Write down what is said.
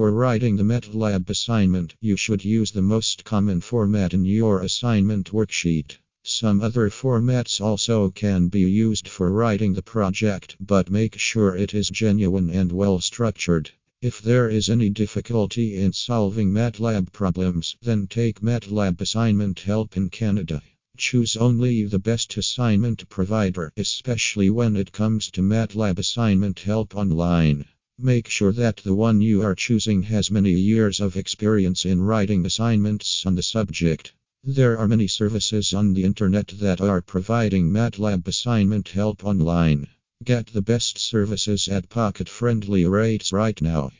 For writing the MATLAB assignment, you should use the most common format in your assignment worksheet. Some other formats also can be used for writing the project, but make sure it is genuine and well structured. If there is any difficulty in solving MATLAB problems, then take MATLAB Assignment Help in Canada. Choose only the best assignment provider, especially when it comes to MATLAB Assignment Help Online. Make sure that the one you are choosing has many years of experience in writing assignments on the subject. There are many services on the internet that are providing MATLAB assignment help online. Get the best services at pocket friendly rates right now.